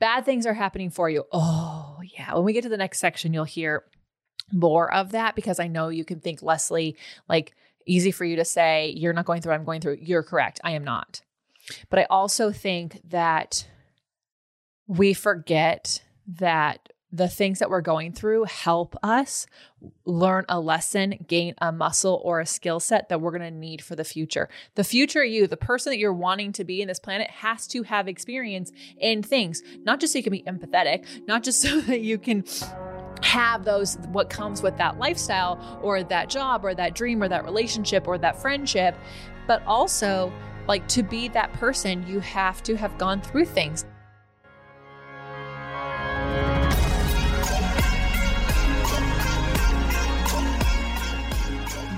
bad things are happening for you. Oh, yeah. When we get to the next section, you'll hear more of that because I know you can think, Lesley, like easy for you to say, you're not going through I'm going through. You're correct. I am not. But I also think that we forget that the things that we're going through help us learn a lesson, gain a muscle or a skill set that we're going to need for the future. The future you, the person that you're wanting to be in this planet, has to have experience in things, not just so you can be empathetic, not just so that you can have those what comes with that lifestyle or that job or that dream or that relationship or that friendship, but also like to be that person, you have to have gone through things.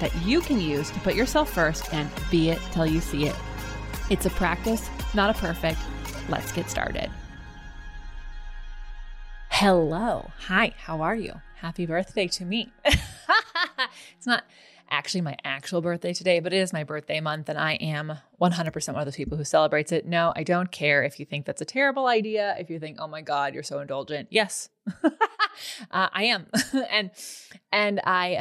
that you can use to put yourself first and be it till you see it. It's a practice, not a perfect. Let's get started. Hello. Hi, how are you? Happy birthday to me. it's not actually my actual birthday today, but it is my birthday month, and I am 100% one of those people who celebrates it. No, I don't care if you think that's a terrible idea. If you think, oh my God, you're so indulgent. Yes, uh, I am. and, and I,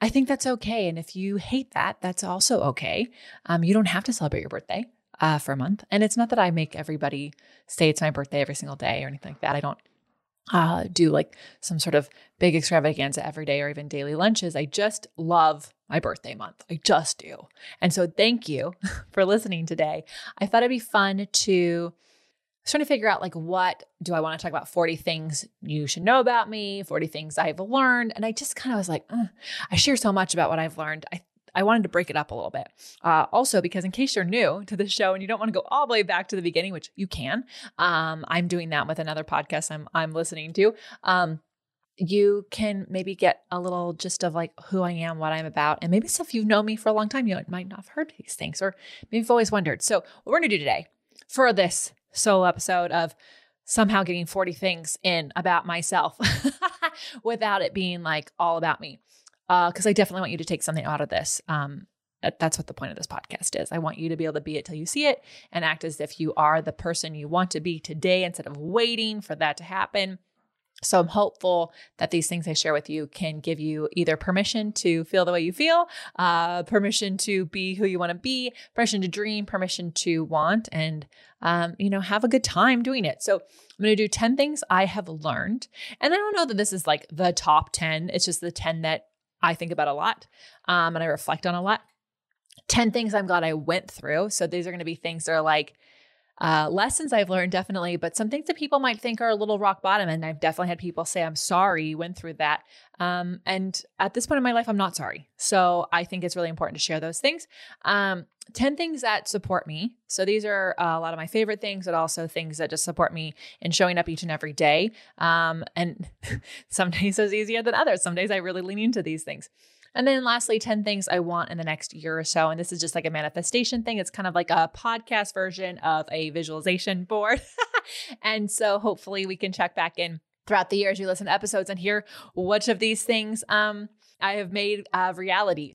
I think that's okay. And if you hate that, that's also okay. Um, you don't have to celebrate your birthday uh, for a month. And it's not that I make everybody say it's my birthday every single day or anything like that. I don't uh, do like some sort of big extravaganza every day or even daily lunches. I just love my birthday month. I just do. And so thank you for listening today. I thought it'd be fun to trying to figure out like what do I want to talk about 40 things you should know about me, 40 things I've learned. And I just kind of was like, uh, I share so much about what I've learned. I I wanted to break it up a little bit. Uh, also, because in case you're new to the show and you don't want to go all the way back to the beginning, which you can, um, I'm doing that with another podcast I'm I'm listening to. Um, you can maybe get a little gist of like who I am, what I'm about, and maybe if you've known me for a long time, you might not have heard these things, or maybe you've always wondered. So, what we're to do today for this solo episode of somehow getting 40 things in about myself without it being like all about me. Because uh, I definitely want you to take something out of this. Um, that's what the point of this podcast is. I want you to be able to be it till you see it and act as if you are the person you want to be today instead of waiting for that to happen. So I'm hopeful that these things I share with you can give you either permission to feel the way you feel, uh, permission to be who you want to be, permission to dream, permission to want, and um, you know, have a good time doing it. So I'm going to do 10 things I have learned. And I don't know that this is like the top 10. It's just the 10 that I think about a lot um, and I reflect on a lot. 10 things I'm glad I went through. So these are going to be things that are like uh, lessons I've learned, definitely, but some things that people might think are a little rock bottom. And I've definitely had people say, I'm sorry you went through that. Um, and at this point in my life, I'm not sorry. So I think it's really important to share those things. Um, 10 things that support me. So these are uh, a lot of my favorite things, but also things that just support me in showing up each and every day. Um, and some days it's easier than others. Some days I really lean into these things. And then lastly, 10 things I want in the next year or so. And this is just like a manifestation thing. It's kind of like a podcast version of a visualization board. and so hopefully we can check back in throughout the year as you listen to episodes and hear which of these things um, I have made a reality.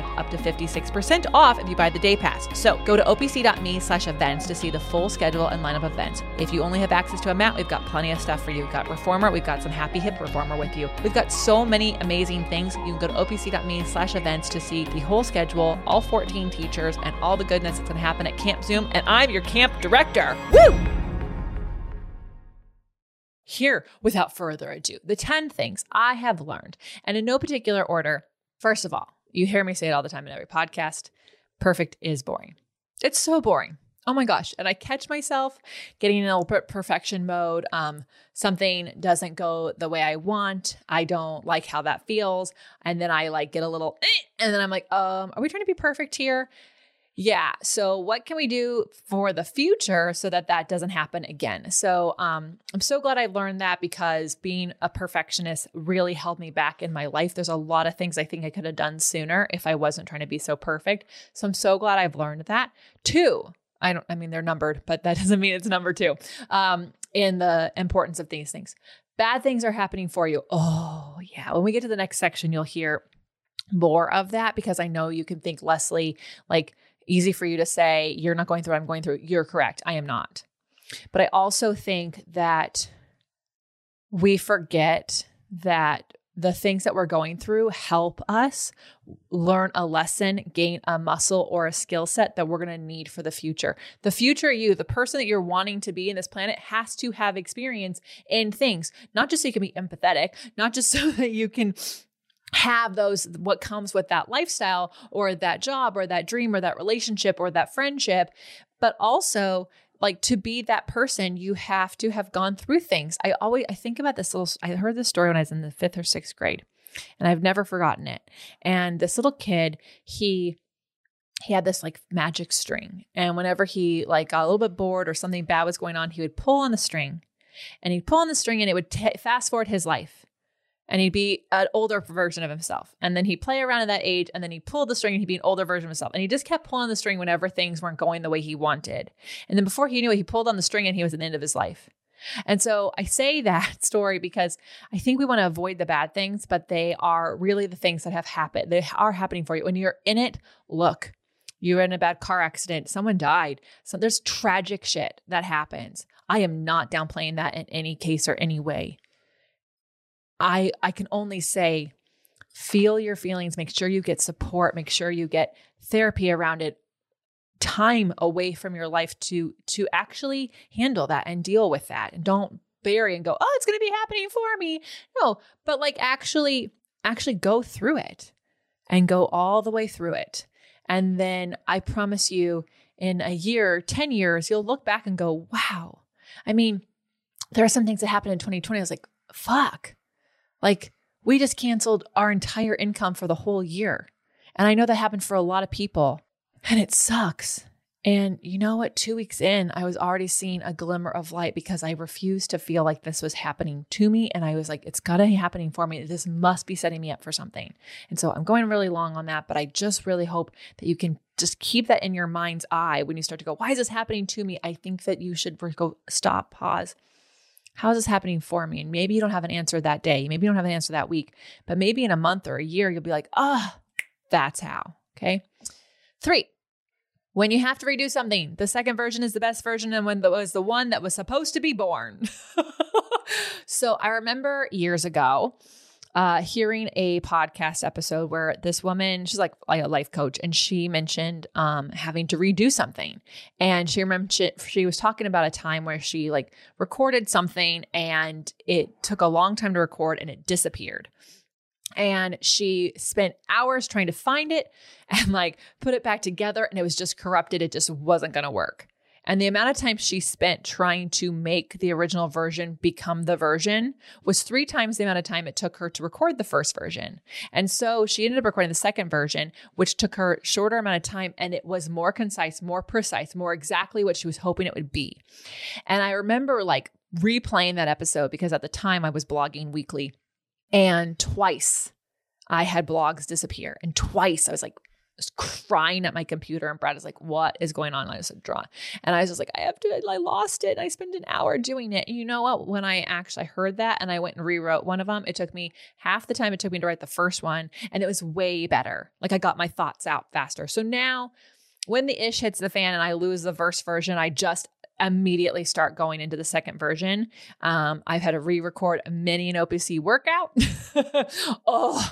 up to 56% off if you buy the day pass. So go to opc.me slash events to see the full schedule and lineup of events. If you only have access to a mat, we've got plenty of stuff for you. We've got Reformer, we've got some Happy Hip Reformer with you. We've got so many amazing things. You can go to opc.me slash events to see the whole schedule, all 14 teachers, and all the goodness that's going to happen at Camp Zoom. And I'm your camp director. Woo! here without further ado the 10 things I have learned. And in no particular order, first of all, you hear me say it all the time in every podcast perfect is boring. It's so boring. Oh my gosh. And I catch myself getting in a little bit perfection mode. Um, something doesn't go the way I want. I don't like how that feels. And then I like get a little, eh, and then I'm like, um, are we trying to be perfect here? Yeah. So, what can we do for the future so that that doesn't happen again? So, um, I'm so glad I learned that because being a perfectionist really held me back in my life. There's a lot of things I think I could have done sooner if I wasn't trying to be so perfect. So, I'm so glad I've learned that. Two, I don't, I mean, they're numbered, but that doesn't mean it's number two um, in the importance of these things. Bad things are happening for you. Oh, yeah. When we get to the next section, you'll hear more of that because I know you can think, Lesley, like, easy for you to say, you're not going through I'm going through. You're correct. I am not. But I also think that we forget that the things that we're going through help us learn a lesson, gain a muscle or a skill set that we're going to need for the future. The future you, the person that you're wanting to be in this planet, has to have experience in things, not just so you can be empathetic, not just so that you can have those what comes with that lifestyle or that job or that dream or that relationship or that friendship. But also like to be that person you have to have gone through things. I always i think about this little i heard this story when i was in the fifth or sixth grade and i've never forgotten it. And this little kid he he had this like magic string. And whenever he like got a little bit bored or something bad was going on he would pull on the string and he'd pull on the string and it would t- fast forward his life and he'd be an older version of himself. And then he'd play around at that age, and then he pulled the string and he'd be an older version of himself. And he just kept pulling the string whenever things weren't going the way he wanted. And then before he knew it, he pulled on the string and he was at the end of his life. And so I say that story because I think we want to avoid the bad things, but they are really the things that have happened. They are happening for you. When you're in it, look, you're in a bad car accident, someone died. So there's tragic shit that happens. I am not downplaying that in any case or any way. I I can only say feel your feelings, make sure you get support, make sure you get therapy around it, time away from your life to to actually handle that and deal with that and don't bury and go, "Oh, it's going to be happening for me." No, but like actually actually go through it and go all the way through it. And then I promise you in a year, 10 years, you'll look back and go, "Wow." I mean, there are some things that happened in 2020. I was like, "Fuck." Like we just canceled our entire income for the whole year. And I know that happened for a lot of people and it sucks. And you know what? Two weeks in, I was already seeing a glimmer of light because I refused to feel like this was happening to me. And I was like, it's gotta be happening for me. This must be setting me up for something. And so I'm going really long on that, but I just really hope that you can just keep that in your mind's eye when you start to go, why is this happening to me? I think that you should go stop, pause, how is this happening for me? And maybe you don't have an answer that day. Maybe you don't have an answer that week, but maybe in a month or a year, you'll be like, oh, that's how. Okay. Three, when you have to redo something, the second version is the best version and when it was the one that was supposed to be born. so I remember years ago, uh, hearing a podcast episode where this woman, she's like, like a life coach, and she mentioned um, having to redo something. And she remembered she, she was talking about a time where she like recorded something and it took a long time to record and it disappeared. And she spent hours trying to find it and like put it back together and it was just corrupted. It just wasn't going to work and the amount of time she spent trying to make the original version become the version was three times the amount of time it took her to record the first version. And so she ended up recording the second version, which took her shorter amount of time and it was more concise, more precise, more exactly what she was hoping it would be. And I remember like replaying that episode because at the time I was blogging weekly and twice I had blogs disappear. And twice I was like, crying at my computer and Brad is like, what is going on? I like, draw. And I was just like, I have to, I lost it. And I spent an hour doing it. And you know what? When I actually heard that and I went and rewrote one of them, it took me half the time it took me to write the first one. And it was way better. Like I got my thoughts out faster. So now when the ish hits the fan and I lose the verse version, I just immediately start going into the second version. Um, I've had to re-record many an OPC workout. oh,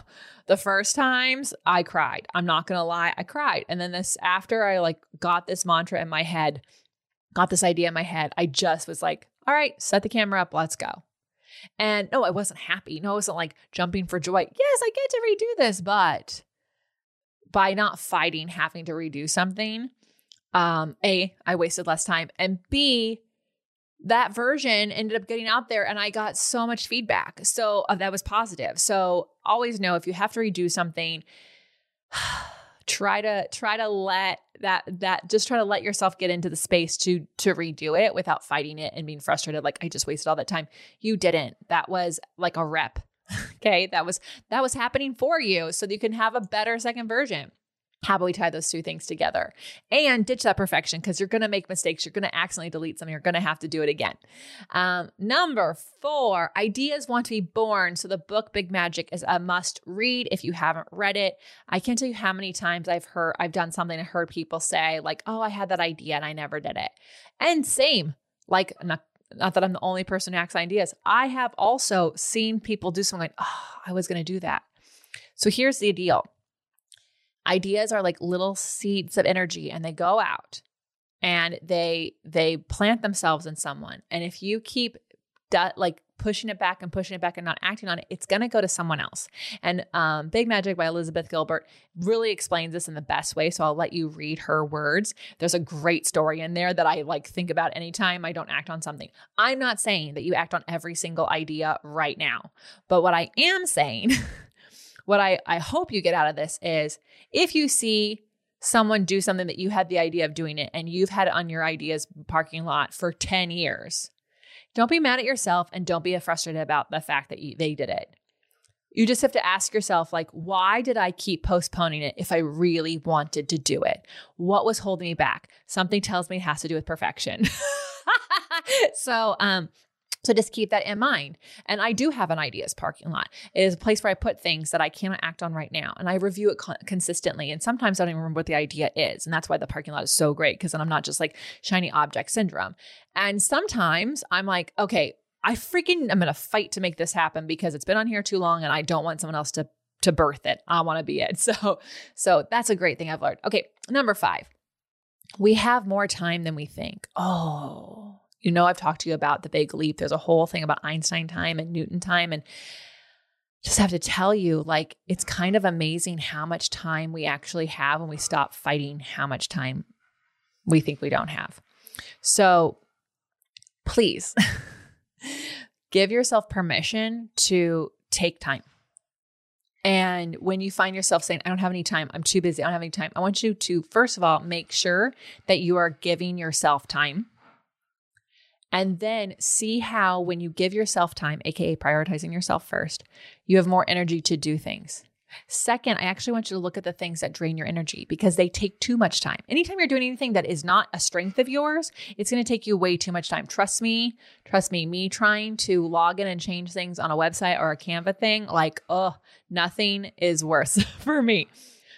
the first times I cried. I'm not gonna lie, I cried. And then this after I like got this mantra in my head, got this idea in my head, I just was like, all right, set the camera up, let's go. And no, I wasn't happy. No, I wasn't like jumping for joy. Yes, I get to redo this, but by not fighting having to redo something, um, A, I wasted less time. And B, that version ended up getting out there and I got so much feedback. So uh, that was positive. So always know if you have to redo something, try to try to let that that just try to let yourself get into the space to to redo it without fighting it and being frustrated like I just wasted all that time. You didn't. That was like a rep. okay? That was that was happening for you so you can have a better second version how about we tie those two things together? And ditch that perfection because you're going to make mistakes you're going to accidentally delete something you're going to have to do it again. Um, number four ideas want to be born so the book big magic is a must read if you haven't read it. I can't tell you how many times i've heard i've done something and heard people say like oh i had that idea and i never did it. And same like not, not that i'm the only person who acts ideas i have also seen people do something like oh i was going to do that. So here's the deal ideas are like little seeds of energy and they go out and they they plant themselves in someone and if you keep like pushing it back and pushing it back and not acting on it, it's going to go to someone else. And um, Big Magic by Elizabeth Gilbert really explains this in the best way. So I'll let you read her words. There's a great story in there that I like think about anytime I don't act on something. I'm not saying that you act on every single idea right now, but what I am saying what I, I hope you get out of this is if you see someone do something that you had the idea of doing it and you've had it on your ideas parking lot for 10 years, don't be mad at yourself and don't be frustrated about the fact that you, they did it. You just have to ask yourself, like, why did I keep postponing it if I really wanted to do it? What was holding me back? Something tells me it has to do with perfection. so, um, so just keep that in mind. And I do have an ideas parking lot. It is a place where I put things that I cannot act on right now. And I review it con- consistently. And sometimes I don't even remember what the idea is. And that's why the parking lot is so great because then I'm not just like shiny object syndrome. And sometimes I'm like, okay, I freaking I'm going to fight to make this happen because it's been on here too long and I don't want someone else to to birth it. I want to be it. So so that's a great thing I've learned. Okay, number 5. We have more time than we think. Oh, you know, I've talked to you about the big leap. There's a whole thing about Einstein time and Newton time. And just have to tell you, like, it's kind of amazing how much time we actually have when we stop fighting how much time we think we don't have. So please give yourself permission to take time. And when you find yourself saying, I don't have any time, I'm too busy, I don't have any time, I want you to, first of all, make sure that you are giving yourself time and then see how, when you give yourself time, AKA prioritizing yourself first, you have more energy to do things. Second, I actually want you to look at the things that drain your energy because they take too much time. Anytime you're doing anything that is not a strength of yours, it's going to take you way too much time. Trust me, trust me, me trying to log in and change things on a website or a Canva thing, like, oh, nothing is worse for me.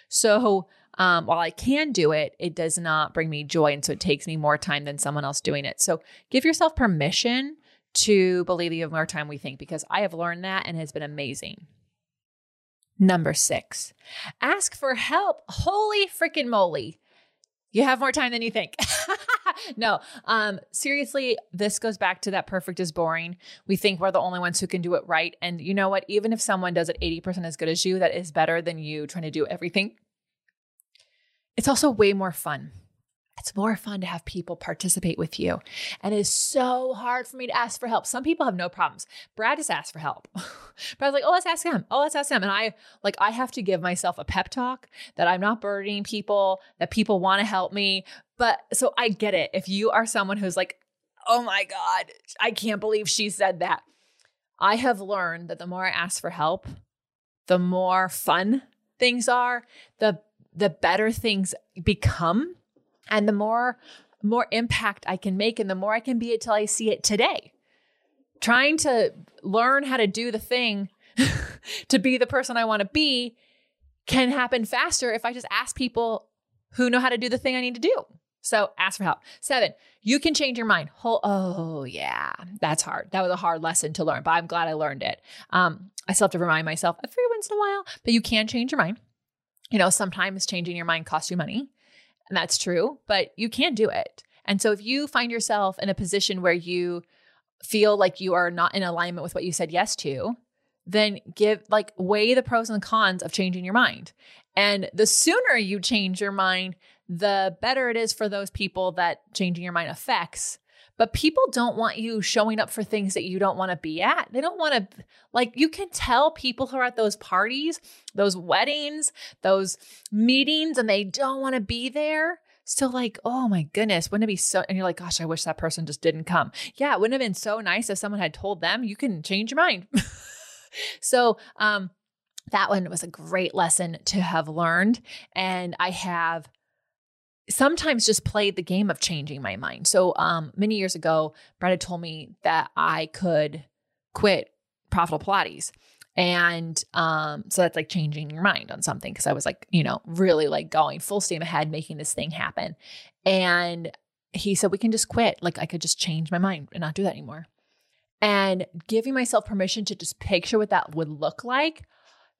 So, um, while I can do it, it does not bring me joy. And so it takes me more time than someone else doing it. So give yourself permission to believe you have more time we think because I have learned that and has been amazing. Number six, ask for help. Holy freaking moly. You have more time than you think. no, um, seriously, this goes back to that perfect is boring. We think we're the only ones who can do it right. And you know what? Even if someone does it 80% as good as you, that is better than you trying to do everything it's also way more fun. It's more fun to have people participate with you. And it is so hard for me to ask for help. Some people have no problems. Brad just asked for help. Brad's like, oh, let's ask him. Oh, let's ask him. And I like I have to give myself a pep talk that I'm not burdening people, that people want to help me. But so I get it. If you are someone who's like, oh my God, I can't believe she said that. I have learned that the more I ask for help, the more fun things are, the the better things become and the more more impact I can make and the more I can be until I see it today. Trying to learn how to do the thing to be the person I want to be can happen faster if I just ask people who know how to do the thing I need to do. So ask for help. Seven, you can change your mind. oh, yeah, that's hard. That was a hard lesson to learn, but I'm glad I learned it. Um, I still have to remind myself every once in a while, but you can change your mind you know, sometimes changing your mind costs you money. And that's true, but you can do it. And so if you find yourself in a position where you feel like you are not in alignment with what you said yes to, then give like weigh the pros and cons of changing your mind. And the sooner you change your mind, the better it is for those people that changing your mind affects. But people don't want you showing up for things that you don't want to be at. They don't want to, like, you can tell people who are at those parties, those weddings, those meetings, and they don't want to be there. So, like, oh my goodness, wouldn't it be so? And you're like, gosh, I wish that person just didn't come. Yeah, it wouldn't have been so nice if someone had told them you can change your mind. so, um, that one was a great lesson to have learned. And I have sometimes just played the game of changing my mind. So um, many years ago, Brad had told me that I could quit profitable Pilates. And um, so that's like changing your mind on something because I was like, you know, really like going full steam ahead, making this thing happen. And he said, we can just quit. Like I could just change my mind and not do that anymore. And giving myself permission to just picture what that would look like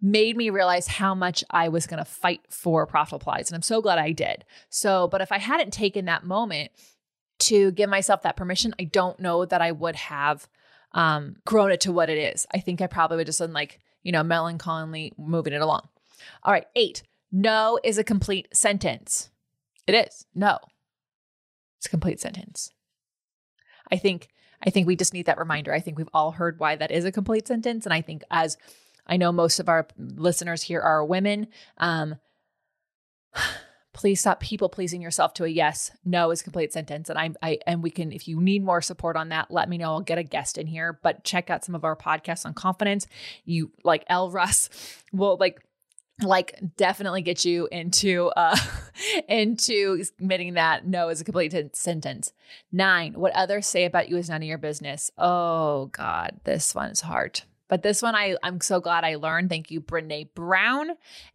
made me realize how much I was going to fight for profitable Pilates. And I'm so glad I did. So, but if I hadn't taken that moment to give myself that permission, I don't know that I would have um, grown it to what it is. I think I probably would just been like, you know, melancholy moving it along. All right, eight. No is a complete sentence. It is. No. It's a complete sentence. I think I think we just need that reminder. I think we've all heard why that is a complete sentence. And I think as I know most of our listeners here are women. Um, please stop people pleasing yourself to a yes no is complete sentence. And I, I and we can if you need more support on that let me know. I'll get a guest in here but check out some of our podcasts on confidence. You like l russ will like like definitely get you into uh into admitting that no is a complete t- sentence. Nine what others say about you is none of your business. Oh god this one is hard but this one, I I'm so glad I learned. Thank you, Brene Brown,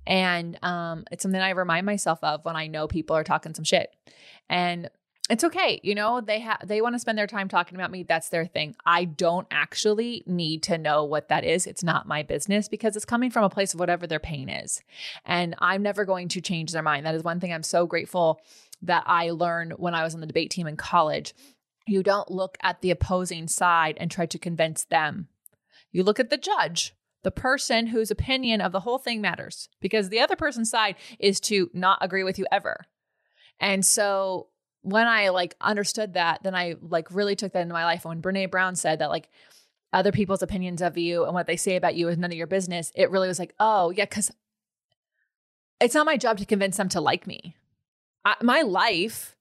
and um, it's something I remind myself of when I know people are talking some shit, and it's okay. You know, they have they want to spend their time talking about me. That's their thing. I don't actually need to know what that is. It's not my business because it's coming from a place of whatever their pain is. And I'm never going to change their mind. That is one thing I'm so grateful that I learned when I was on the debate team in college. You don't look at the opposing side and try to convince them you look at the judge, the person whose opinion of the whole thing matters, because the other person's side is to not agree with you ever. And so when I like understood that, then I like really took that into my life. And when Brene Brown said that, like, other people's opinions of you and what they say about you is none of your business, it really was like, oh, yeah, because it's not my job to convince them to like me. I, my life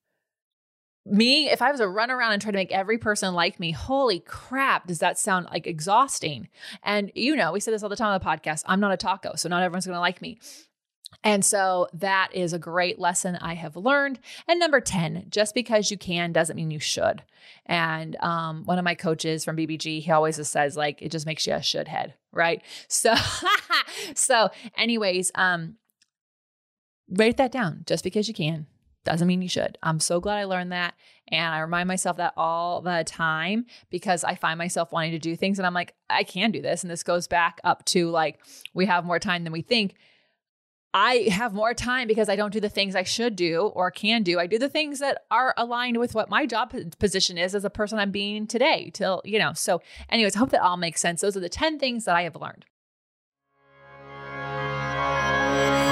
me, if I was to run around and try to make every person like me, holy crap, does that sound like exhausting? And you know, we say this all the time on the podcast I'm not a taco, so not everyone's going to like me. And so that is a great lesson I have learned. And number 10, just because you can doesn't mean you should. And um, one of my coaches from BBG, he always just says, like, it just makes you a should head, right? So, so anyways, um, write that down. Just because you can doesn't mean you should. I'm so glad I learned that. And I remind myself that all the time because I find myself wanting to do things and I'm like, I can do this. And this goes back up to like, we have more time than we think. I have more time because I don't do the things I should do or can do. I do the things that are aligned with what my job position is as a person I'm being today, till, you know. So, anyways, I hope that all makes sense. Those are the 10 things that I have learned.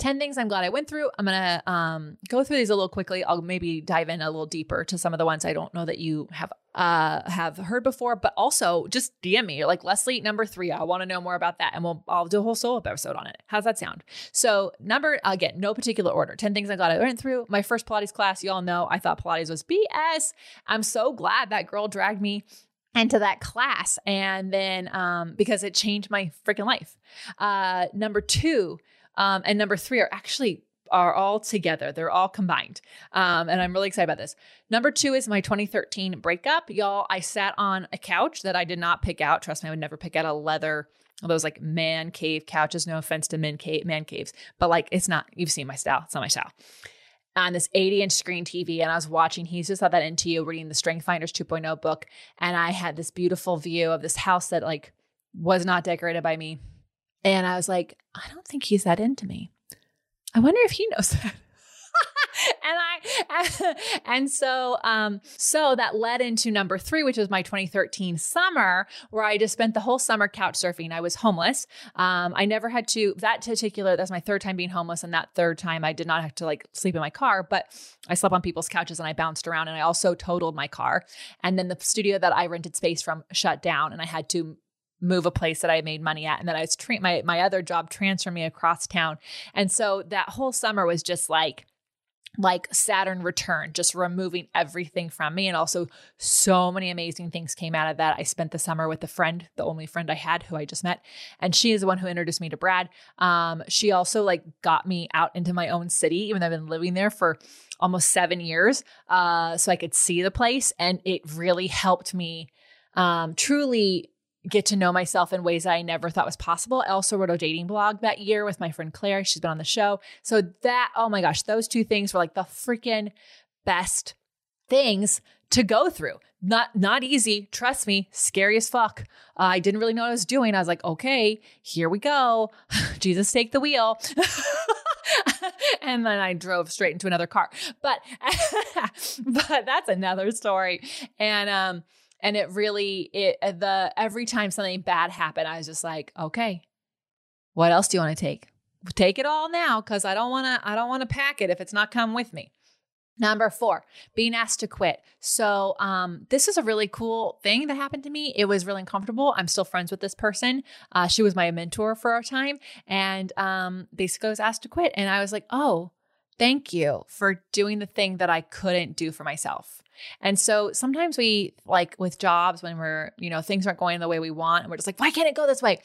10 things I'm glad I went through. I'm going to um, go through these a little quickly. I'll maybe dive in a little deeper to some of the ones I don't know that you have uh, have heard before, but also just DM me. Like, Lesley, number three, I want to know more about that. And we'll, I'll do a whole solo episode on it. How's that sound? So, number, again, no particular order 10 things I'm glad I went through. My first Pilates class, y'all know I thought Pilates was BS. I'm so glad that girl dragged me into that class and then um because it changed my freaking life uh number two um, and number three are actually are all together. They're all combined. Um, and I'm really excited about this. Number two is my 2013 breakup. Y'all, I sat on a couch that I did not pick out. Trust me, I would never pick out a leather, those like man cave couches. No offense to men cave, man caves, but like it's not, you've seen my style. It's not my style. On this 80 inch screen TV, and I was watching He's Just Not That Into You, reading the Strength Finders 2.0 book. And I had this beautiful view of this house that like was not decorated by me and I was like, I don't think he's that into me. I wonder if he knows that. and I and so um so that led into number 3 which was my 2013 summer where I just spent the whole summer couch surfing. I was homeless. Um I never had to that particular that's my third time being homeless and that third time I did not have to like sleep in my car, but I slept on people's couches and I bounced around and I also totaled my car. And then the studio that I rented space from shut down and I had to move a place that I made money at. And then I was tra- my my other job transferred me across town. And so that whole summer was just like like Saturn return, just removing everything from me. And also, so many amazing things came out of that. I spent the summer with a friend, the only friend I had who I just met. And she is the one who introduced me to Brad. Um, she also like got me out into my own city, even though I've been living there for almost seven years. Uh, so I could see the place. And it really helped me um, truly get to know myself in ways I never thought was possible. I also wrote a dating blog that year with my friend Claire. She's been on the show. So that, oh my gosh, those two things were like the freaking best things to go through. Not not easy, trust me, scary as fuck. Uh, I didn't really know what I was doing. I was like, okay, here we go. Jesus, take the wheel. and then I drove straight into another car. But but that's another story. And um and it really it uh, the every time something bad happened i was just like okay what else do you want to take take it all now because i don't want to i don't want to pack it if it's not come with me Number four, being asked to quit. So, um, this is a really cool thing that happened to me. It was really uncomfortable. I'm still friends with this person. Uh, she was my mentor for a time, and um, basically, I was asked to quit. And I was like, oh, thank you for doing the thing that I couldn't do for myself. And so sometimes we like with jobs when we're, you know, things aren't going the way we want and we're just like, why can't it go this way?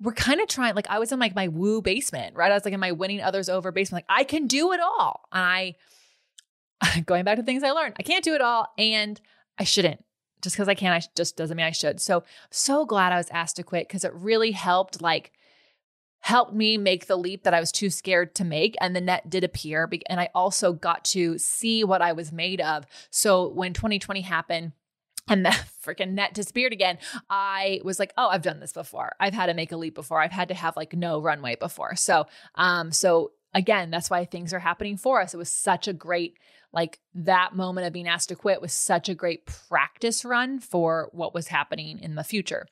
We're kind of trying, like I was in like my woo basement, right? I was like in my winning others over basement, like I can do it all. And I going back to things I learned, I can't do it all and I shouldn't. Just because I can't I just doesn't mean I should. So so glad I was asked to quit because it really helped like helped me make the leap that I was too scared to make. And the net did appear. And I also got to see what I was made of. So when 2020 happened, and the freaking net disappeared again. I was like, oh, I've done this before. I've had to make a leap before. I've had to have like no runway before. So, um, so again, that's why things are happening for us. It was such a great, like that moment of being asked to quit was such a great practice run for what was happening in the future.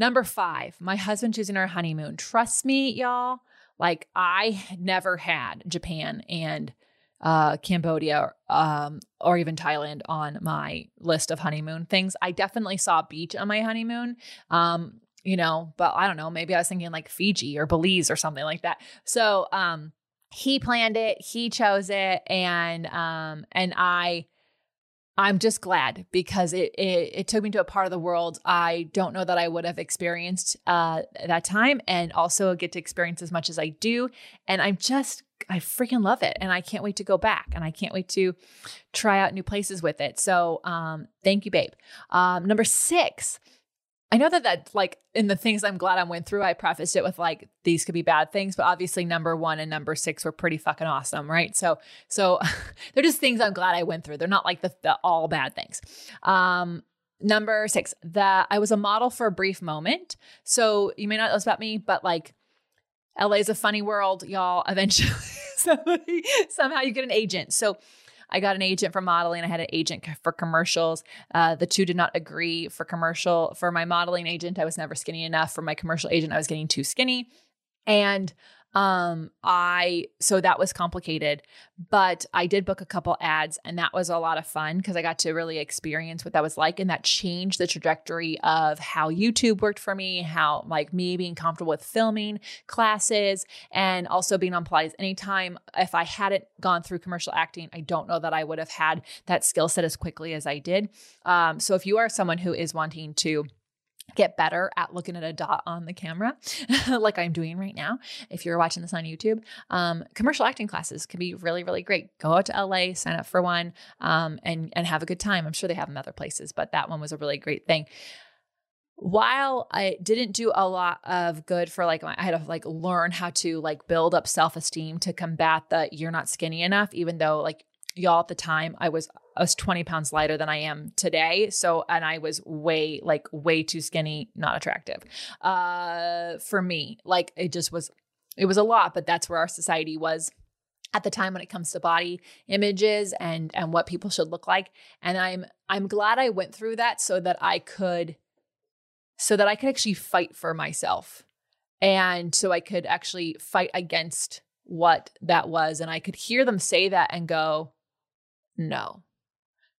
Number five, my husband choosing our honeymoon. Trust me, y'all. Like I never had Japan and uh, Cambodia um, or even Thailand on my list of honeymoon things. I definitely saw beach on my honeymoon. Um, you know, but I don't know, maybe I was thinking like Fiji or Belize or something like that. So, um, he planned it, he chose it, and um, and I I'm just glad because it, it, it took me to a part of the world I don't know that I would have experienced uh, that time, and also get to experience as much as I do. And I'm just I freaking love it, and I can't wait to go back, and I can't wait to try out new places with it. So um, thank you, babe. Um, number six. I know that that like in the things I'm glad I went through, I prefaced it with like these could be bad things, but obviously number one and number six were pretty fucking awesome, right? So so they're just things I'm glad I went through. They're not like the, the all bad things. Um, number six, that I was a model for a brief moment. So you may not know this about me, but like LA is a funny world, y'all. Eventually, somebody somehow you get an agent. So I got an agent for modeling. I had an agent for commercials. Uh, the two did not agree for commercial. For my modeling agent, I was never skinny enough. For my commercial agent, I was getting too skinny. And um i so that was complicated but i did book a couple ads and that was a lot of fun because i got to really experience what that was like and that changed the trajectory of how youtube worked for me how like me being comfortable with filming classes and also being on Pilates. Anytime if i hadn't gone through commercial acting i don't know that i would have had that skill set as quickly as i did. Um, so if you are someone who is wanting to get better at looking at a dot on the camera like i'm doing right now if you're watching this on youtube um, commercial acting classes can be really really great. Go out to la sign up for one um, and and have a good time. I'm sure they have them other places but that one was a really great thing. While I didn't do a lot of good for like I had to like learn how to like build up self-esteem to combat the you're not skinny enough even though like y'all at the time I was I was 20 pounds lighter than I am today. So, and I was way, like, way too skinny, not attractive. Uh, for me, like, it just was, it was a lot, but that's where our society was at the time when it comes to body images and and what people should look like and i'm i'm glad i went through that so that i could so that i could actually fight for myself and so i could actually fight against what that was and i could hear them say that and go no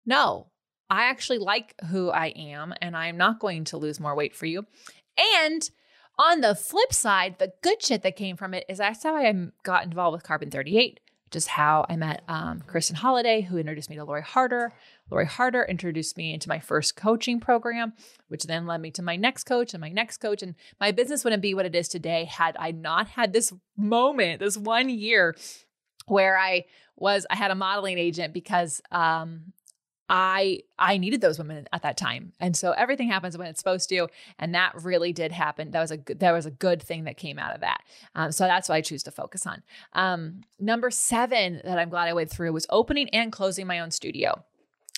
no, I actually like who I am and I'm not going to lose more weight for you. And on the flip side, the good shit that came from it is that's how I got involved with Carbon 38, just how I met um, Kristen Holiday, who introduced me to Lori Harder. Lori Harder introduced me into my first coaching program, which then led me to my next coach and my next coach. And my business wouldn't be what it is today had I not had this moment, this one year where I was, I had a modeling agent because um, I I needed those women at that time. And so everything happens when it's supposed to and that really did happen. That was a good that was a good thing that came out of that. Um, so that's what I choose to focus on. Um, number 7 that I'm glad I went through was opening and closing my own studio.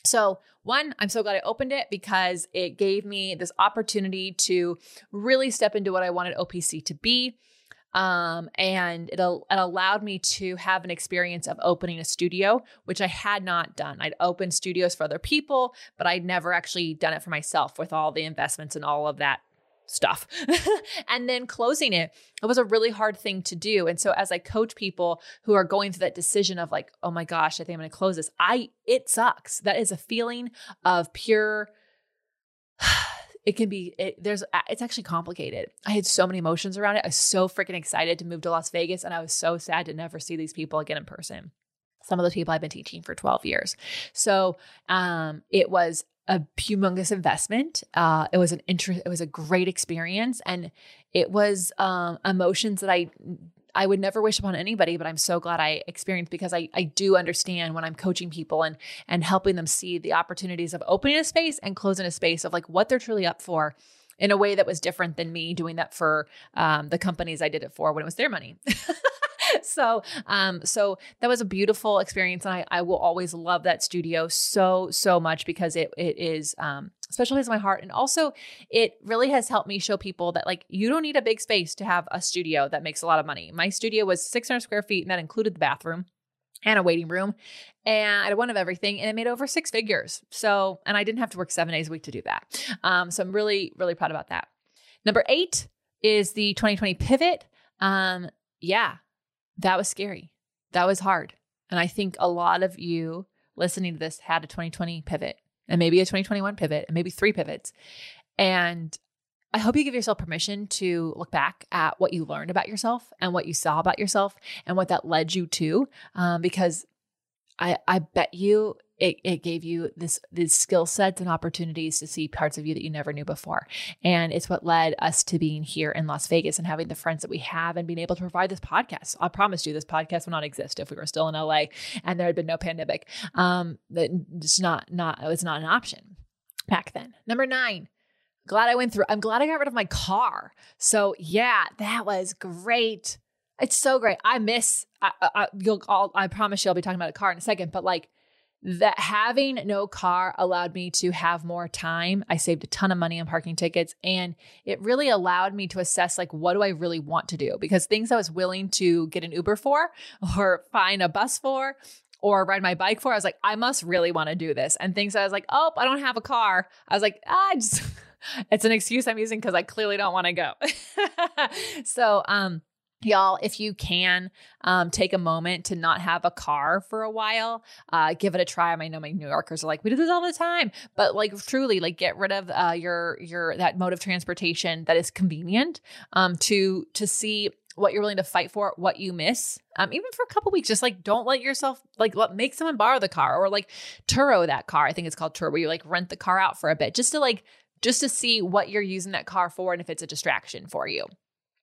So, one, I'm so glad I opened it because it gave me this opportunity to really step into what I wanted OPC to be. Um, and it, it allowed me to have an experience of opening a studio, which I had not done. I'd opened studios for other people, but I'd never actually done it for myself with all the investments and all of that stuff. and then closing it, it was a really hard thing to do. And so as I coach people who are going through that decision of like, oh my gosh, I think I'm going to close this, I it sucks. That is a feeling of pure it can be it, there's it's actually complicated. I had so many emotions around it. I was so freaking excited to move to las vegas and i was so sad to never see these people again in person. Some of those people i've been teaching for 12 years. So um it was a humongous investment. Uh it was an interest it was a great experience and it was um emotions that i I would never wish upon anybody, but I'm so glad I experienced because I, I do understand when I'm coaching people and and helping them see the opportunities of opening a space and closing a space of like what they're truly up for in a way that was different than me doing that for um, the companies I did it for when it was their money. so um so that was a beautiful experience and I, I will always love that studio so so much because it it is um special place in my heart and also it really has helped me show people that like you don't need a big space to have a studio that makes a lot of money. My studio was 600 square feet and that included the bathroom and a waiting room and I had one of everything and it made over six figures. So and I didn't have to work seven days a week to do that. Um so I'm really really proud about that. Number eight is the 2020 pivot. Um yeah that was scary. That was hard. And I think a lot of you listening to this had a 2020 pivot and maybe a 2021 pivot and maybe three pivots. And I hope you give yourself permission to look back at what you learned about yourself and what you saw about yourself and what that led you to. Um, because I, I bet you it, it gave you this these skill sets and opportunities to see parts of you that you never knew before. And it's what led us to being here in Las Vegas and having the friends that we have and being able to provide this podcast. I promise you this podcast would not exist if we were still in LA and there had been no pandemic. Um it's not not it was not an option back then. Number nine, glad I went through. I'm glad I got rid of my car. So yeah, that was great. It's so great. I miss. I, I, you'll. I'll, I promise you, I'll be talking about a car in a second. But like that having no car allowed me to have more time. I saved a ton of money on parking tickets and it really allowed me to assess like what do I really want to do? Because things I was willing to get an Uber for or find a bus for or ride my bike for, I was like, I must really want to do this. And things I was like, oh, I don't have a car. I was like, ah, I just it's an excuse I'm using because I clearly don't want to go. so um Y'all, if you can um, take a moment to not have a car for a while, uh, give it a try. I know my New Yorkers are like, we do this all the time, but like truly, like get rid of uh, your your that mode of transportation that is convenient um, to to see what you're willing to fight for, what you miss, um, even for a couple weeks. Just like don't let yourself like let make someone borrow the car or like Turo that car. I think it's called Turo, where you like rent the car out for a bit just to like just to see what you're using that car for and if it's a distraction for you.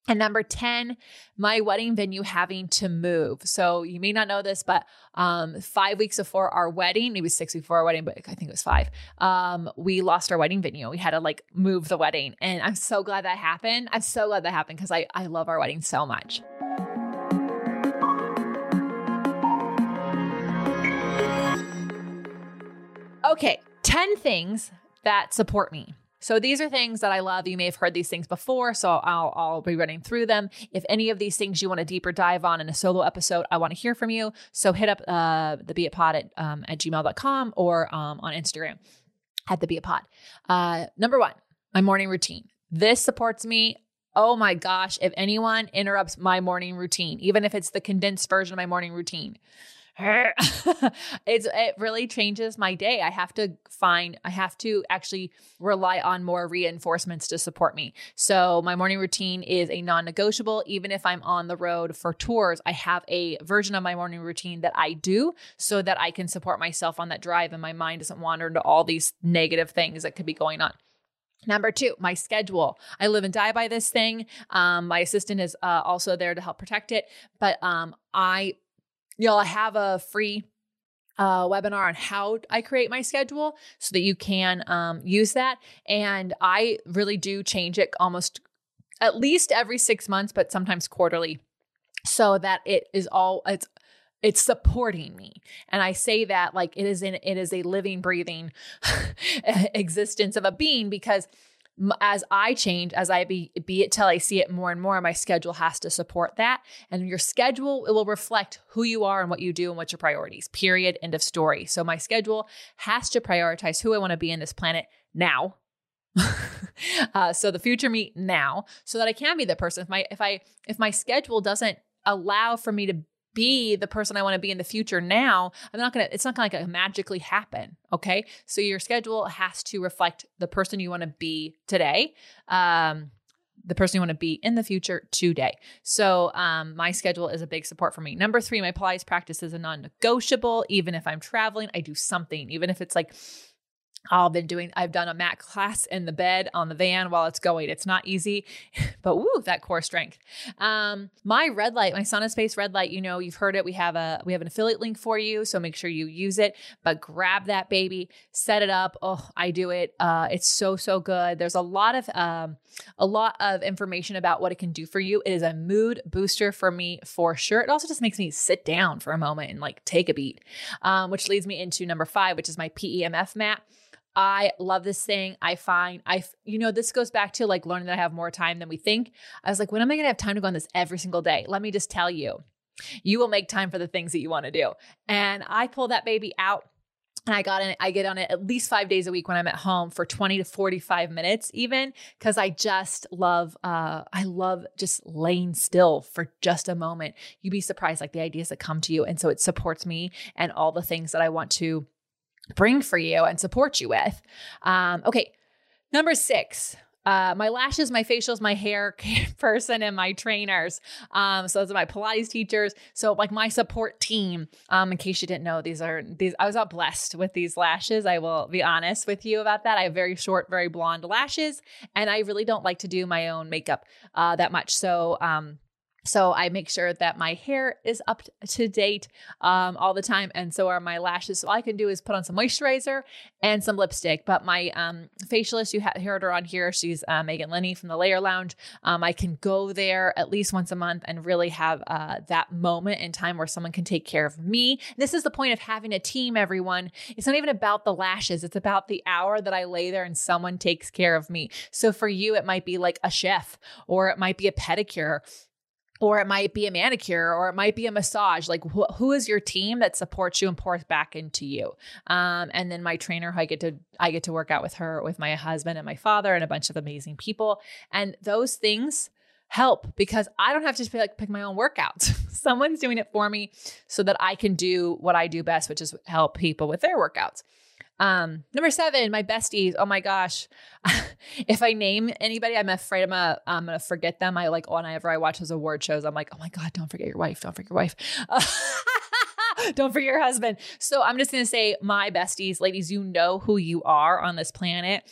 And number 10, my wedding venue having to move. So you may not know this, but um, five weeks before our wedding, maybe six before our wedding, but I think it was five, um, we lost our wedding venue. We had to like move the wedding. And I'm so glad that happened. I'm so glad that happened because I, I love our wedding so much. Okay, 10 things that support me. So these are things that I love. You may have heard these things before, so I'll, I'll be running through them. If any of these things you want a deeper dive on in a solo episode, I want to hear from you. So hit up uh, the be it pod at, um, at gmail.com or um, on Instagram at the be it pod. Uh, number one, my morning routine. This supports me Oh my gosh, if anyone interrupts my morning routine, even if it's the condensed version of my morning routine, it's it really changes my day. I have to find I have to actually rely on more reinforcements to support me. So my morning routine is a non-negotiable even if I'm on the road for tours. I have a version of my morning routine that I do so that I can support myself on that drive and my mind doesn't wander into all these negative things that could be going on. Number two, my schedule. I live and die by this thing. Um, my assistant is uh, also there to help protect it, but um, I Y'all I have a free uh, webinar on how I create my schedule so that you can um, use that. And I really do change it almost at least every six months, but sometimes quarterly, so that it is all it's it's supporting me and i say that like it is in it is a living breathing existence of a being because as I change, as I be, be it till I see it more and more, my schedule has to support that. And your schedule, it will reflect who you are and what you do and what your priorities, period, end of story. So my schedule has to prioritize who I want to be in this planet now. uh, so the future me now, so that I can be the person. If my if I if my schedule doesn't allow for me to be the person I want to be in the future now, I'm not going to, it's not going to magically happen. Okay. So your schedule has to reflect the person you want to be today. Um, the person you want to be in the future today. So, um, my schedule is a big support for me. Number three, my Pilates practice is a non negotiable. Even if I'm traveling, I do something, even if it's like I've been doing, I've done a mat class in the bed on the van while it's going. It's not easy, but woo, that core strength. Um, my red light, my SaunaSpace red light, you know, you've heard it. We have a, we have an affiliate link for you. So make sure you use it, but grab that baby, set it up. Oh, I do it. Uh, it's so, so good. There's a lot of, um, a lot of information about what it can do for you. It is a mood booster for me for sure. It also just makes me sit down for a moment and like take a beat, um, which leads me into number five, which is my PEMF mat. I love this thing. I find I, you know, this goes back to like learning that I have more time than we think. I was like, when am I going to have time to go on this every single day? Let me just tell you, you will make time for the things that you want to do. And I pull that baby out and I got in, I get on it at least five days a week when I'm at home for 20 to 45 minutes, even because I just love, uh, I love just laying still for just a moment. You'd be surprised, like the ideas that come to you. And so it supports me and all the things that I want to bring for you and support you with. Um, okay, number six. uh, my lashes, my facials, my hair person, and my trainers. Um, so those are my Pilates teachers. So like my support team. Um, in case you didn't know, these are these. I was not blessed with these lashes. I will be honest with you about that. I have very short, very blonde lashes, and I really don't like to do my own makeup uh, that much. So um, so I make sure that my hair is up to date um, all the time, and so are my lashes. So all I can do is put on some moisturizer and some lipstick. But my um, facialist, you heard her on here. She's uh, Megan Linney from the Layer Lounge. Um, I can go there at least once a month and really have uh, that moment in time where someone can take care of me. This is the point of having a team. Everyone, it's not even about the lashes; it's about the hour that I lay there and someone takes care of me. So for you, it might be like a chef, or it might be a pedicure or it might be a manicure or it might be a massage. Like wh- who is your team that supports you and pours back into you? Um, and then my trainer i get to i get to work out with her with my husband and my father and a bunch of amazing people. And those things help because i don't have to like pick my own workouts. Someone's doing it for me so that i can do what i do best which is help people with their workouts um, number seven, my besties. Oh my gosh. if I name anybody, I'm afraid I'm gonna, I'm gonna forget them. I like whenever I watch those award shows, I'm like, oh my God, don't forget your wife. Don't forget your wife. don't forget your husband. So I'm just gonna say my besties, ladies, you know who you are on this planet.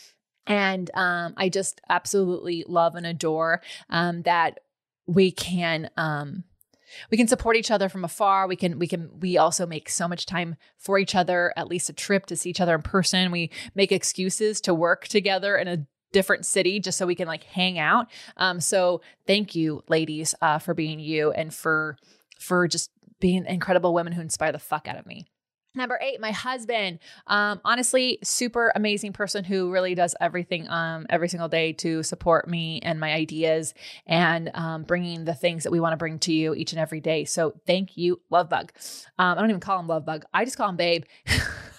And um, I just absolutely love and adore um, that we can um, we can support each other from afar. We can we can we also make so much time for each other at least a trip to see each other in person. We make excuses to work together in a different city just so we can like hang out. Um so thank you ladies uh for being you and for for just being incredible women who inspire the fuck out of me Number eight, my husband. Um, honestly, super amazing person who really does everything um, every single day to support me and my ideas and um, bringing the things that we want to bring to you each and every day. So thank you, Love Bug. Um, I don't even call him Love Bug. I just call him Babe.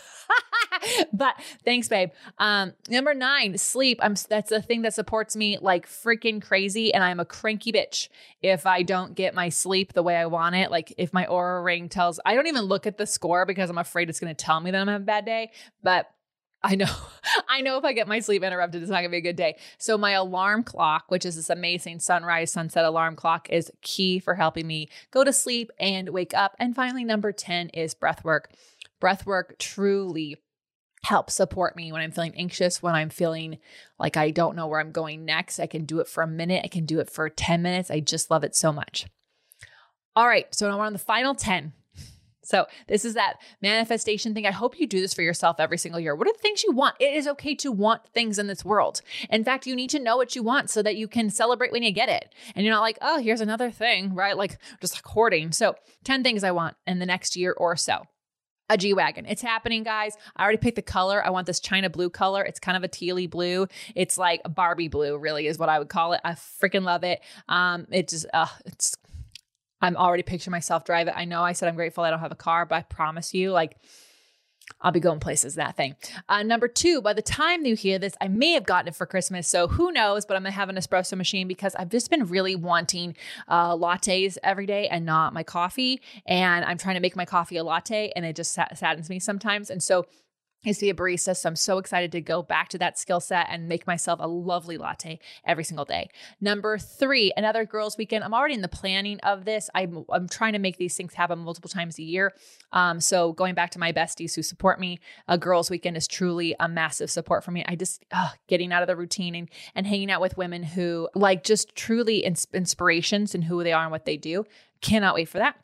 but thanks, babe. Um, number nine, sleep. I'm that's the thing that supports me like freaking crazy, and I'm a cranky bitch if I don't get my sleep the way I want it. Like if my Oura ring tells, I don't even look at the score because I'm afraid it's going to tell me that I'm having a bad day. But I know, I know if I get my sleep interrupted, it's not gonna be a good day. So my alarm clock, which is this amazing sunrise sunset alarm clock, is key for helping me go to sleep and wake up. And finally, number 10 is breath work. Breath work truly help support me when I'm feeling anxious, when I'm feeling like I don't know where I'm going next. I can do it for a minute, I can do it for 10 minutes. I just love it so much. All right, so now we're on the final 10. So, this is that manifestation thing. I hope you do this for yourself every single year. What are the things you want? It is okay to want things in this world. In fact, you need to know what you want so that you can celebrate when you get it. And you're not like, oh, here's another thing, right? Like just hoarding. So, 10 things I want in the next year or so a G Wagon. It's happening, guys. I already picked the color. I want this China blue color. It's kind of a tealy blue. It's like a Barbie blue, really, is what I would call it. I freaking love it. Um, it just, uh, it's, I'm already picturing myself drive it. I know I said I'm grateful I don't have a car, but I promise you, like, I'll be going places, that thing. Uh, number two, by the time you hear this, I may have gotten it for Christmas. So who knows? But I'm going to have an espresso machine because I've just been really wanting uh, lattes every day and not my coffee. And I'm trying to make my coffee a latte and it just saddens me sometimes. And so is to be a barista. So I'm so excited to go back to that skill set and make myself a lovely latte every single day. Number three, another girls' weekend. I'm already in the planning of this. I'm, I'm trying to make these things happen multiple times a year. Um, so going back to my besties who support me, a girls' weekend is truly a massive support for me. I just uh, getting out of the routine and, and hanging out with women who like just truly ins- inspirations in who they are and what they do. Cannot wait for that.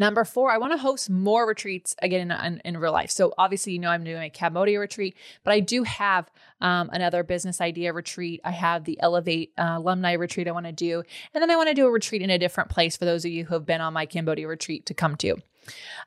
Number four, I want to host more retreats again in, in, in, real life. So obviously, you know, I'm doing a Cambodia retreat, but I do have um, another business idea retreat. I have the Elevate uh, alumni retreat I want to do. And then I want to do a retreat in a different place for those of you who have been on my Cambodia retreat to come to.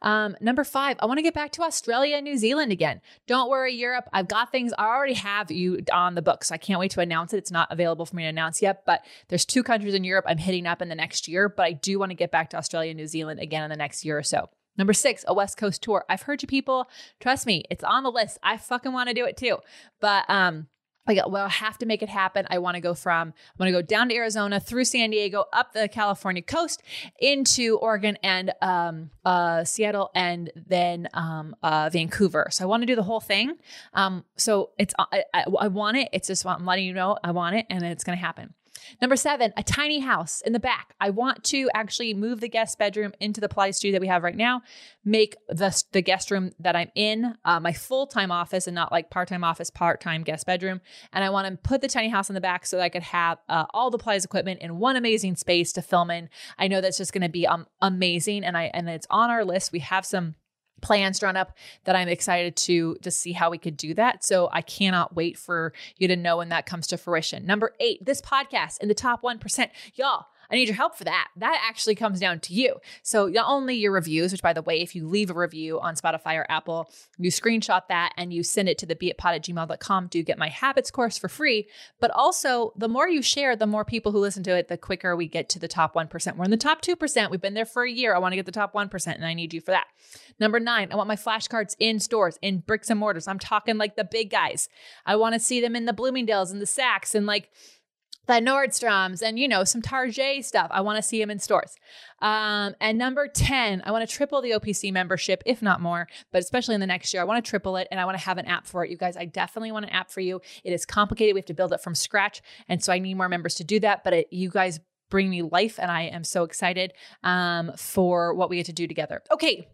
Um, number five, I want to get back to Australia and New Zealand again. Don't worry, Europe. I've got things. I already have you on the books. I can't wait to announce it. It's not available for me to announce yet, but there's two countries in Europe I'm hitting up in the next year. But I do want to get back to Australia and New Zealand again in the next year or so. Number six, a West Coast tour. I've heard you people. Trust me, it's on the list. I fucking want to do it too. But um, I well, I have to make it happen. I want to go from, I'm going to go down to Arizona, through San Diego, up the California coast, into Oregon and um, uh, Seattle, and then um, uh, Vancouver. So I want to do the whole thing. Um, so it's, I, I, I want it. It's just, I'm letting you know I want it, and it's going to happen. Number seven, a tiny house in the back. I want to actually move the guest bedroom into the Pilates studio that we have right now, make the, the guest room that I'm in uh, my full time office and not like part time office, part time guest bedroom. And I want to put the tiny house in the back so that I could have uh, all the Pilates equipment in one amazing space to film in. I know that's just going to be um, amazing. And I, and it's on our list. We have some plans drawn up that I'm excited to to see how we could do that. So I cannot wait for you to know when that comes to fruition. Number 8, this podcast in the top 1%. Y'all, I need your help for that. That actually comes down to you. So, not only your reviews, which by the way, if you leave a review on Spotify or Apple, you screenshot that and you send it to the beitpod at gmail.com to get my habits course for free. But also, the more you share, the more people who listen to it, the quicker we get to the top 1%. We're in the top 2%. We've been there for a year. I want to get the top 1%, and I need you for that. Number nine, I want my flashcards in stores, in bricks and mortars. I'm talking like the big guys. I want to see them in the Bloomingdale's and the Saks and like the Nordstroms and you know some Target stuff. I want to see them in stores. Um, and number ten, I want to triple the OPC membership, if not more, but especially in the next year, I want to triple it, and I want to have an app for it. You guys, I definitely want an app for you. It is complicated; we have to build it from scratch, and so I need more members to do that. But it, you guys bring me life, and I am so excited um, for what we get to do together. Okay,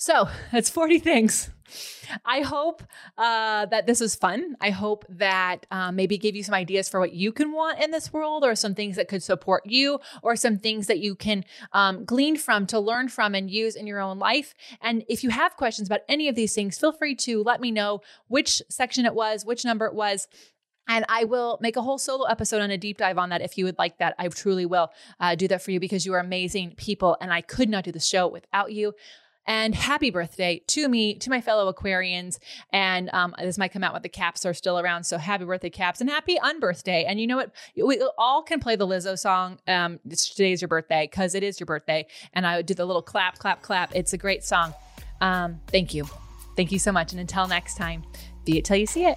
so that's 40 things. I hope uh, that this was fun. I hope that uh, maybe gave you some ideas for what you can want in this world, or some things that could support you, or some things that you can um, glean from to learn from and use in your own life. And if you have questions about any of these things, feel free to let me know which section it was, which number it was, and I will make a whole solo episode on a deep dive on that if you would like that. I truly will uh, do that for you because you are amazing people, and I could not do the show without you. And happy birthday to me, to my fellow Aquarians. And um, this might come out when the caps are still around. So happy birthday, caps, and happy unbirthday. And you know what? We all can play the Lizzo song. Um, today's your birthday because it is your birthday. And I would do the little clap, clap, clap. It's a great song. Um, thank you. Thank you so much. And until next time, be it till you see it.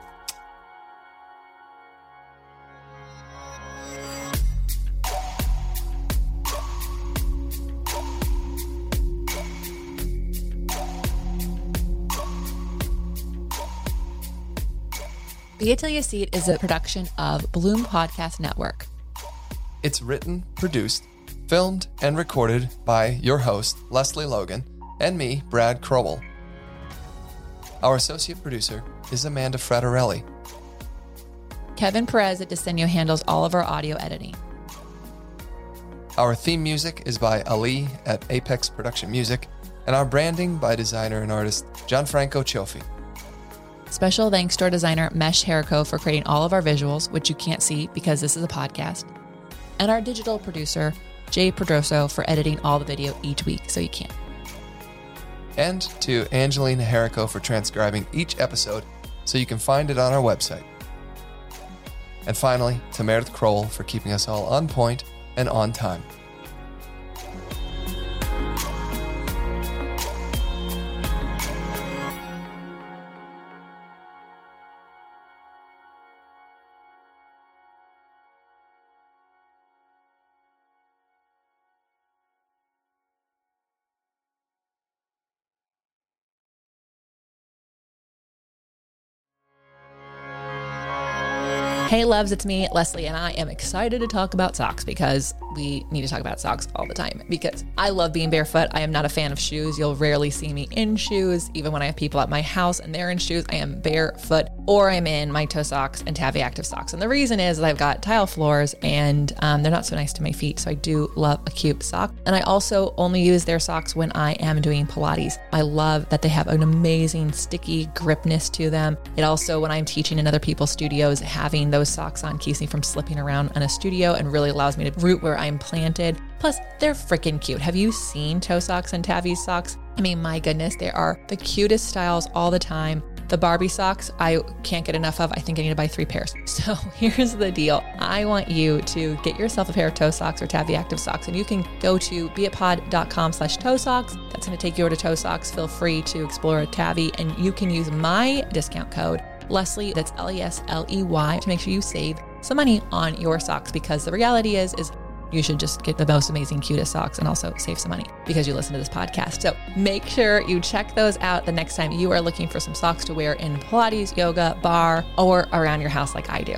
Be It Till You See It is a production of Bloom Podcast Network. It's written, produced, filmed, and recorded by your host, Lesley Logan, and me, Brad Crowell. Our associate producer is Amanda Fraterelli. Kevin Perez at Desenio handles all of our audio editing. Our theme music is by Ali at Apex Production Music, and our branding by designer and artist Gianfranco Cioffi. Special thanks to our designer Mesh Herrico for creating all of our visuals, which you can't see because this is a podcast, and our digital producer Jay Pedroso for editing all the video each week so you can't. And to Angelina Herrico for transcribing each episode so you can find it on our website. And finally, to Meredith Kroll for keeping us all on point and on time. Loves, it's me, Lesley, and I am excited to talk about socks because we need to talk about socks all the time because I love being barefoot. I am not a fan of shoes. You'll rarely see me in shoes. Even when I have people at my house and they're in shoes, I am barefoot or I'm in my ToeSox and Tavi Active socks. And the reason is I've got tile floors and um, they're not so nice to my feet. So I do love a cute sock. And I also only use their socks when I am doing Pilates. I love that they have an amazing sticky gripness to them. It also, when I'm teaching in other people's studios, having those socks on keeps me from slipping around in a studio and really allows me to root where I'm planted. Plus, they're freaking cute. Have you seen ToeSox and Tavi socks? I mean, my goodness, they are the cutest styles all the time. The Barbie socks, I can't get enough of. I think I need to buy three pairs. So here's the deal. I want you to get yourself a pair of ToeSox or Tavi Active socks, and you can go to beitpod.com slash toesox. That's going to take you over to ToeSox. Feel free to explore a Tavi, and you can use my discount code Lesley, that's L E S L E Y, to make sure you save some money on your socks because the reality is, is you should just get the most amazing, cutest socks and also save some money because you listen to this podcast. So make sure you check those out the next time you are looking for some socks to wear in Pilates, yoga, bar, or around your house like I do.